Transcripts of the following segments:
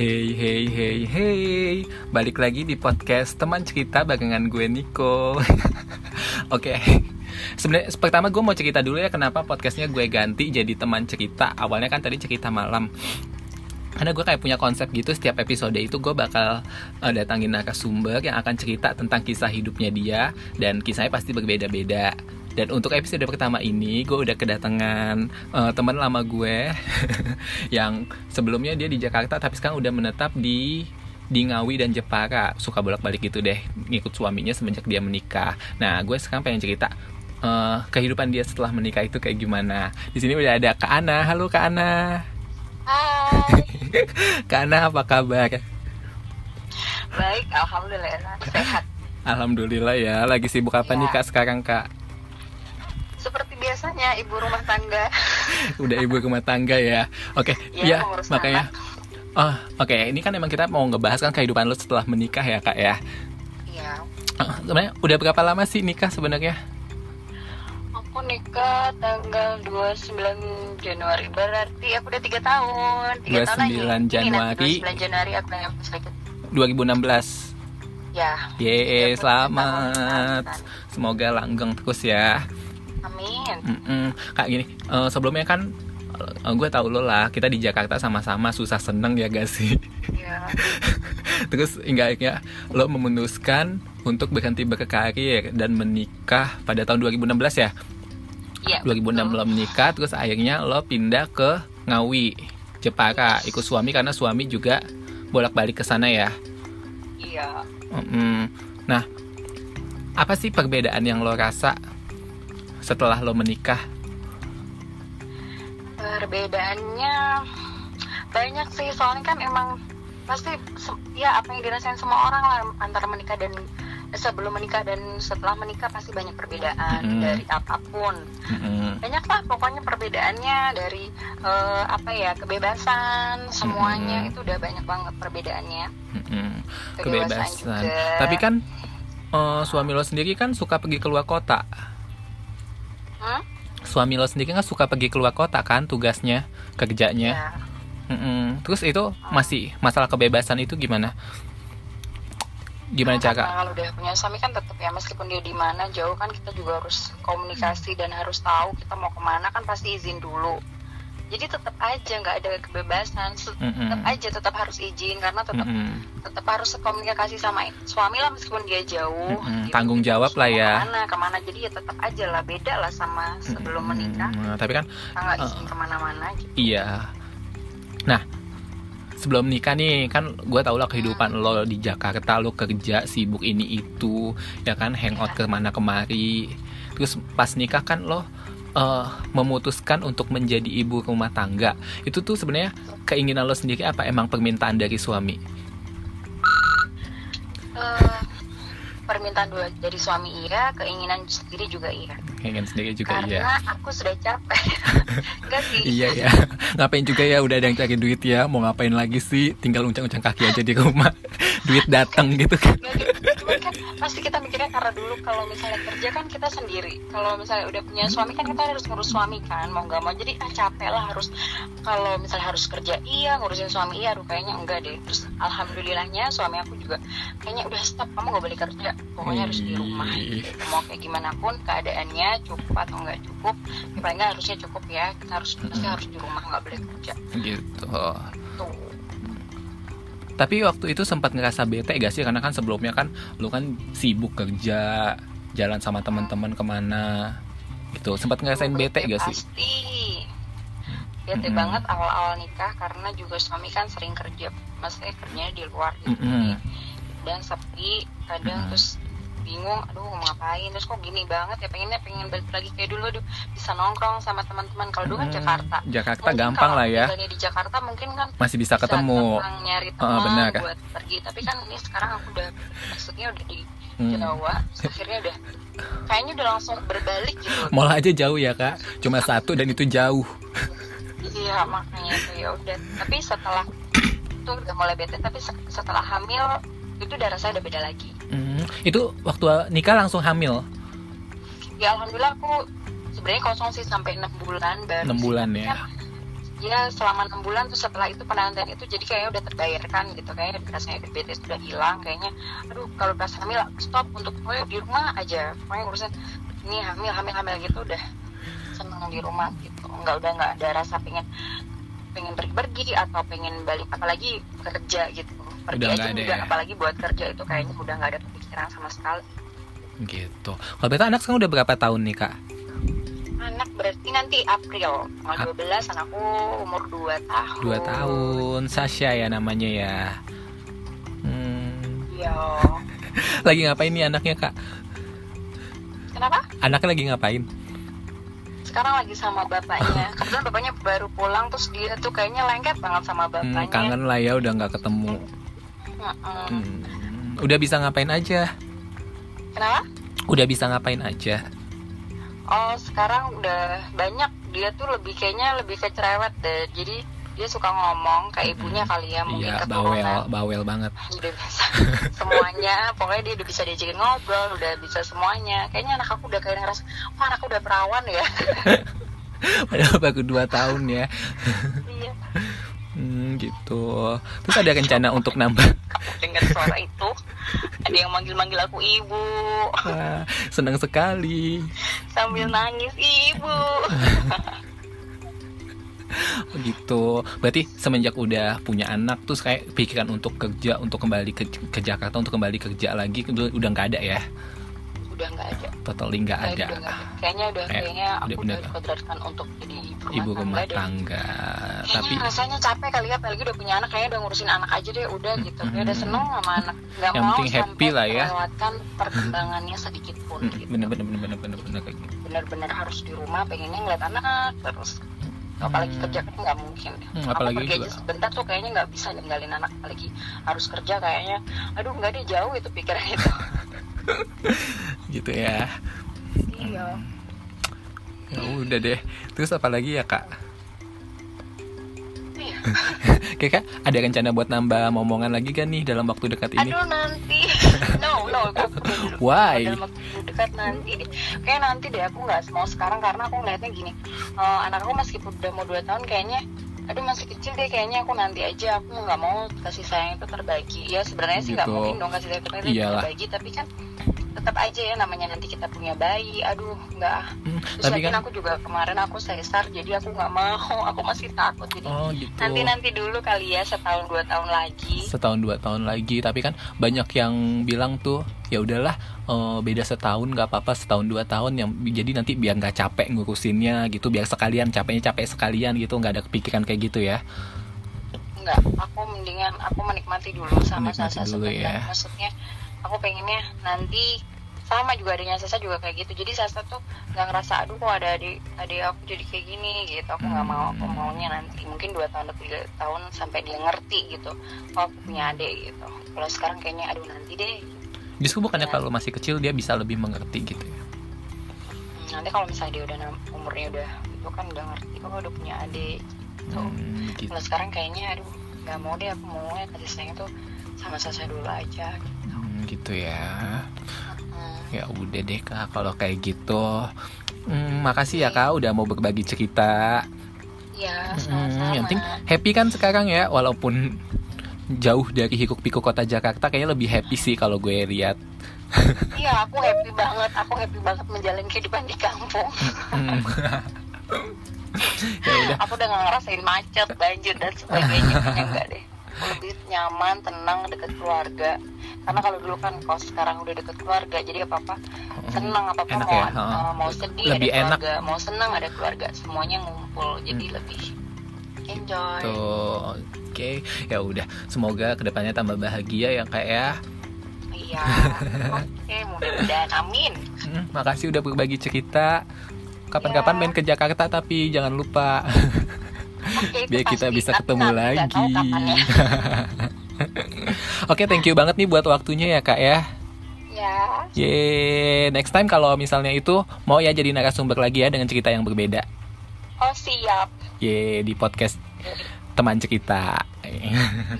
Hey hey hey hey. Balik lagi di podcast teman cerita barengan gue Niko. Oke. Sebenarnya pertama gue mau cerita dulu ya kenapa podcastnya gue ganti jadi teman cerita. Awalnya kan tadi cerita malam. Karena gue kayak punya konsep gitu setiap episode itu gue bakal uh, datangin narasumber yang akan cerita tentang kisah hidupnya dia dan kisahnya pasti berbeda-beda dan untuk episode pertama ini gue udah kedatangan uh, teman lama gue yang sebelumnya dia di Jakarta tapi sekarang udah menetap di di Ngawi dan Jepara suka bolak-balik gitu deh ngikut suaminya semenjak dia menikah. Nah gue sekarang pengen cerita uh, kehidupan dia setelah menikah itu kayak gimana. Di sini udah ada Kak Ana. Halo Kak Ana. Hai. Kak Ana apa kabar? Baik, alhamdulillah sehat. Alhamdulillah ya. Lagi sibuk apa Ya. nih Kak sekarang Kak? Seperti biasanya ibu rumah tangga. Udah ibu rumah tangga ya. Oke, Iya, ya mengurus makanya. Oh, oke. Ini kan emang kita mau ngebahas kan kehidupan lo setelah menikah ya kak ya. Iya. Eh, Sebenarnya udah berapa lama sih nikah sebenarnya? Aku nikah tanggal 29 Januari berarti aku udah tiga tahun. Tiga tahun 29 lagi. Ini nanti Januari. 29 Januari aku yang sedikit. 2016. Ya. Ye, 30 selamat. tahun. Semoga langgeng terus ya. Amin. Mm-mm. Kak gini, eh, sebelumnya kan eh, gue tau lo lah, kita di Jakarta sama-sama susah seneng ya gak sih? Iya. Terus hingga akhirnya lo memutuskan untuk berhenti berkarir dan menikah pada tahun 2016 ya? Iya. 2006 betul. lo menikah, terus akhirnya lo pindah ke Ngawi, Jepara, ikut suami karena suami juga bolak-balik ke sana ya. Iya. Mm-mm. Nah, apa sih perbedaan yang lo rasa setelah lo menikah? Perbedaannya banyak sih soalnya kan emang pasti ya apa yang dirasain semua orang lah antara menikah dan sebelum menikah dan setelah menikah pasti banyak perbedaan Mm. dari apa pun Mm-mm. banyak lah pokoknya perbedaannya dari eh, apa ya kebebasan semuanya Mm. itu udah banyak banget perbedaannya. Kedewasaan Kebebasan. juga. Tapi kan eh, suami lo sendiri kan suka pergi keluar kota. Hmm? Suami lo sendiri kan suka pergi keluar kota kan tugasnya, kerjanya. Ya. Mm-mm. Terus itu masih masalah kebebasan itu gimana? Gimana Nah, cara? kalau udah punya suami kan tetap ya meskipun dia di mana jauh kan kita juga harus komunikasi dan harus tahu kita mau ke mana kan pasti izin dulu jadi tetap aja nggak ada kebebasan tetap aja tetap harus izin karena tetap Mm-mm. tetap harus komunikasi sama suami lah meskipun dia jauh Mm-mm. Gitu. Tanggung jawab lah ya. ke mana ke mana jadi ya tetap aja lah beda lah sama sebelum menikah Mm, Tapi kan nggak izin ke mana-mana gitu Iya. Nah, sebelum nikah nih kan gue tau lah kehidupan lo di Jakarta lo kerja sibuk ini itu ya kan hangout Iya. ke mana kemari. Terus pas nikah kan lo eh, memutuskan untuk menjadi ibu rumah tangga. Itu tuh sebenarnya keinginan lo sendiri apa emang permintaan dari suami? Eh, permintaan dari suami iya keinginan sendiri juga iya Keinginan sendiri juga karena iya. aku sudah capek enggak sih Iya ya, ngapain juga ya udah ada yang cari duit ya, mau ngapain lagi sih? Tinggal uncang-uncang kaki aja di rumah, duit datang gitu kan? Cuman kan pasti kita mikirnya karena dulu kalau misalnya kerja kan kita sendiri. Kalau misalnya udah punya suami kan kita harus ngurus suami kan mau nggak mau. Jadi ah capek lah harus kalau misalnya harus kerja iya ngurusin suami iya aduh kayaknya enggak deh. Terus alhamdulillahnya suami aku juga kayaknya udah stop kamu nggak boleh kerja. Pokoknya harus di rumah. Gitu. mau kayak gimana pun keadaannya cukup atau nggak cukup ya paling harusnya cukup ya. Kita harus pasti harus di rumah nggak boleh kerja. Gitu. tuh Tapi waktu itu sempat ngerasa bete gak sih? Karena kan sebelumnya kan lu kan sibuk kerja, jalan sama teman-teman ke mana gitu. Sempat ngerasain bete gak sih? Pasti. Bete Mm-mm. banget awal-awal nikah karena juga suami kan sering kerja, maksudnya kerjanya di luar gitu. Mm-mm. Dan sepi, kadang Mm-mm. terus bingung, aduh mau ngapain, terus kok gini banget ya pengennya pengen balik lagi kayak dulu, aduh bisa nongkrong sama teman-teman. Kalau dulu kan Hmm, Jakarta. Jakarta Mungkin gampang lah ya. di Jakarta mungkin kan Masih bisa ketemu. gampang nyari teman benar. buat pergi. Tapi kan ini sekarang aku udah maksudnya udah di Hmm. Jawa, akhirnya udah kayaknya udah langsung berbalik gitu. Mall aja jauh ya kak, cuma satu dan itu jauh. Iya makanya itu ya udah. Tapi setelah itu udah mulai bete. Tapi se- setelah hamil itu udah rasanya udah beda lagi. Hmm, Itu waktu nikah langsung hamil, Ya alhamdulillah aku sebenarnya kosong sih sampai enam bulan baru. 6 sih. bulan ya. ya selama enam bulan terus setelah itu penantian itu jadi kayaknya udah terbayarkan gitu kayaknya rasanya diabetes udah hilang kayaknya aduh kalau pas hamil stop untuk pokoknya di rumah aja pokoknya urusan ini hamil hamil hamil gitu udah seneng di rumah gitu nggak udah nggak ada rasa pengen pengen pergi-pergi atau pengen balik apalagi kerja gitu. Pergi Udah aja enggak ya? apalagi buat kerja itu kayaknya udah nggak ada kepikiran sama sekali. Gitu. Kalau betul anak sekarang udah berapa tahun nih kak? Anak berarti nanti April tanggal 12 anakku umur 2 tahun. Dua tahun. Sasha ya namanya ya. Hmm, iya. Lagi ngapain nih anaknya kak? Kenapa? Anaknya lagi ngapain sekarang lagi sama bapaknya. Kebetulan bapaknya baru pulang terus dia tuh kayaknya lengket banget sama Hmm, bapaknya. kangen lah ya udah nggak ketemu. Mm-mm. Hmm, udah bisa ngapain aja? Kenapa? Udah bisa ngapain aja? Oh sekarang udah banyak. Dia tuh lebih kayaknya lebih ke cerewet deh. Jadi dia suka ngomong kayak ibunya kali ya mungkin iya bawel bawel banget. Udah bisa semuanya pokoknya dia udah bisa diajakin ngobrol udah bisa semuanya. Kayaknya anak aku udah kayak ngerasa wah anak aku udah perawan ya. Padahal baru dua tahun ya. Iya. Hmm, gitu. Terus ada rencana untuk nambah? Dengar suara itu ada yang manggil-manggil aku ibu. Wah, senang sekali. Sambil nangis ibu gitu. Berarti semenjak udah punya anak terus kayak pikiran untuk kerja untuk kembali ke, ke Jakarta untuk kembali kerja lagi udah udah nggak ada ya? Udah nggak ada. Totally nggak ada. udah ada. kayaknya udah Kayak kayaknya udah aku udah bener. dikodratkan untuk jadi ibu rumah, tangga Kayaknya tapi rasanya capek kali ya apalagi udah punya anak kayaknya udah ngurusin anak aja deh udah gitu. Kayak udah seneng sama anak. Nggak Yang mau penting happy lah ya. melewatkan perkembangannya sedikit pun hmm, gitu. Bener bener bener bener bener bener gitu. benar-benar harus di rumah pengennya ngeliat anak terus apalagi Hmm. kerja kan nggak mungkin. Hmm, aku apalagi pergi juga. aja sebentar tuh kayaknya nggak bisa ninggalin anak. Apalagi harus kerja kayaknya. Aduh nggak deh jauh itu pikiran itu gitu ya. Iya. Ya udah deh. Terus apa lagi ya kak? Iya. kayak kak ada rencana buat nambah momongan lagi kan nih dalam waktu dekat ini? Aduh nanti no no aku Why? dalam waktu dekat nanti kayak nanti deh. Aku nggak mau sekarang karena aku ngeliatnya gini. Eh, anak aku meskipun udah mau dua tahun kayaknya aduh masih kecil deh kayaknya aku nanti aja. Aku nggak mau kasih sayang itu terbagi. Ya sebenarnya sih nggak Gitu. mungkin dong kasih sayang itu terbagi. Tapi kan tetap aja ya namanya nanti kita punya bayi. Aduh nggak. Hmm, terus tapi kan aku juga kemarin aku sesar jadi aku nggak mau. Aku masih takut jadi oh gitu. nanti nanti dulu kali ya setahun dua tahun lagi. Setahun dua tahun lagi. Tapi kan banyak yang bilang tuh ya udahlah eh, beda setahun nggak apa-apa setahun dua tahun yang jadi nanti biar nggak capek ngurusinnya gitu biar sekalian capeknya capek sekalian gitu nggak ada kepikiran kayak gitu ya Enggak, aku mendingan aku menikmati dulu sama Menikmati Sasa dulu sebentar. ya. Maksudnya aku pengennya nanti sama juga adanya Sasa juga kayak gitu. Jadi Sasa tuh nggak ngerasa aduh kok ada adik adik aku jadi kayak gini gitu. Aku nggak mau, aku Hmm. maunya nanti mungkin dua tahun atau tiga tahun sampai dia ngerti gitu. Oh aku punya adik gitu. Kalau sekarang kayaknya aduh nanti deh. Justru bukannya Ya. kalau masih kecil dia bisa lebih mengerti gitu ya Hmm, nanti kalau misalnya dia udah umurnya udah itu kan udah ngerti oh udah punya adik. Gitu. Hmm, gitu. Kalau sekarang kayaknya aduh nggak mau deh aku maunya kasih sayang tuh sama Sasa dulu aja. Hmm, gitu ya Hmm. ya udah deh kak kalau kayak gitu Hmm, makasih ya kak udah mau berbagi cerita Ya, Hmm, sama-sama. yang penting happy kan sekarang ya walaupun jauh dari hiruk pikuk kota Jakarta kayaknya lebih happy sih kalau gue lihat Iya, aku happy banget. Aku happy banget menjalani kehidupan di kampung. Hmm. ya udah Aku udah gak ngerasain macet, banjir dan sebagainya. Enggak deh. Aku lebih nyaman, tenang, deket keluarga. Karena kalau dulu kan, kalau sekarang udah deket keluarga, jadi apa-apa senang, apa-apa Enak mau, ya, uh, mau sedih Lebih ada enak. keluarga, mau senang ada keluarga, semuanya ngumpul. Jadi lebih enjoy. tuh oke ya udah semoga ke depannya tambah bahagia ya kak ya Iya. Oke, mudah-mudahan amin. Hmm, makasih udah berbagi cerita kapan-kapan Ya. main ke Jakarta tapi jangan lupa itu biar kita pasti. bisa ketemu lagi ya. Oke, thank you banget nih buat waktunya ya kak ya. Ya. Yeay, next time kalau misalnya itu mau ya jadi narasumber lagi ya dengan cerita yang berbeda. Oh, siap. Yeay, di podcast teman cerita.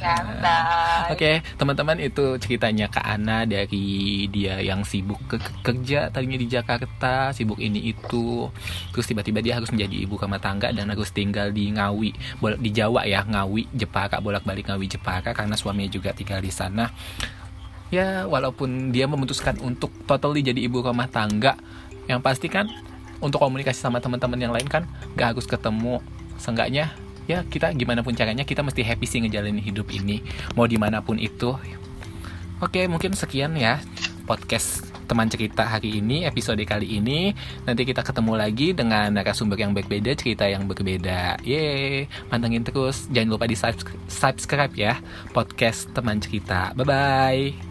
Ya, bye. Oke, teman-teman itu ceritanya Kak Ana dari dia yang sibuk ke ke- kerja tadinya di Jakarta, sibuk ini itu. Terus tiba-tiba dia harus menjadi ibu rumah tangga dan harus tinggal di Ngawi, di Jawa ya, Ngawi, Jepara, bolak-balik Ngawi, Jepara karena suaminya juga tinggal di sana. Ya, walaupun dia memutuskan untuk totally jadi ibu rumah tangga, yang pasti kan untuk komunikasi sama teman-teman yang lain kan gak harus ketemu. Seenggaknya ya kita gimana pun caranya kita mesti happy sih ngejalanin hidup ini. Mau di mana pun itu. Oke mungkin sekian ya podcast teman cerita hari ini episode kali ini. Nanti kita ketemu lagi dengan narasumber yang berbeda cerita yang berbeda. Yeay pantengin terus. Jangan lupa di subscribe ya podcast teman cerita. Bye bye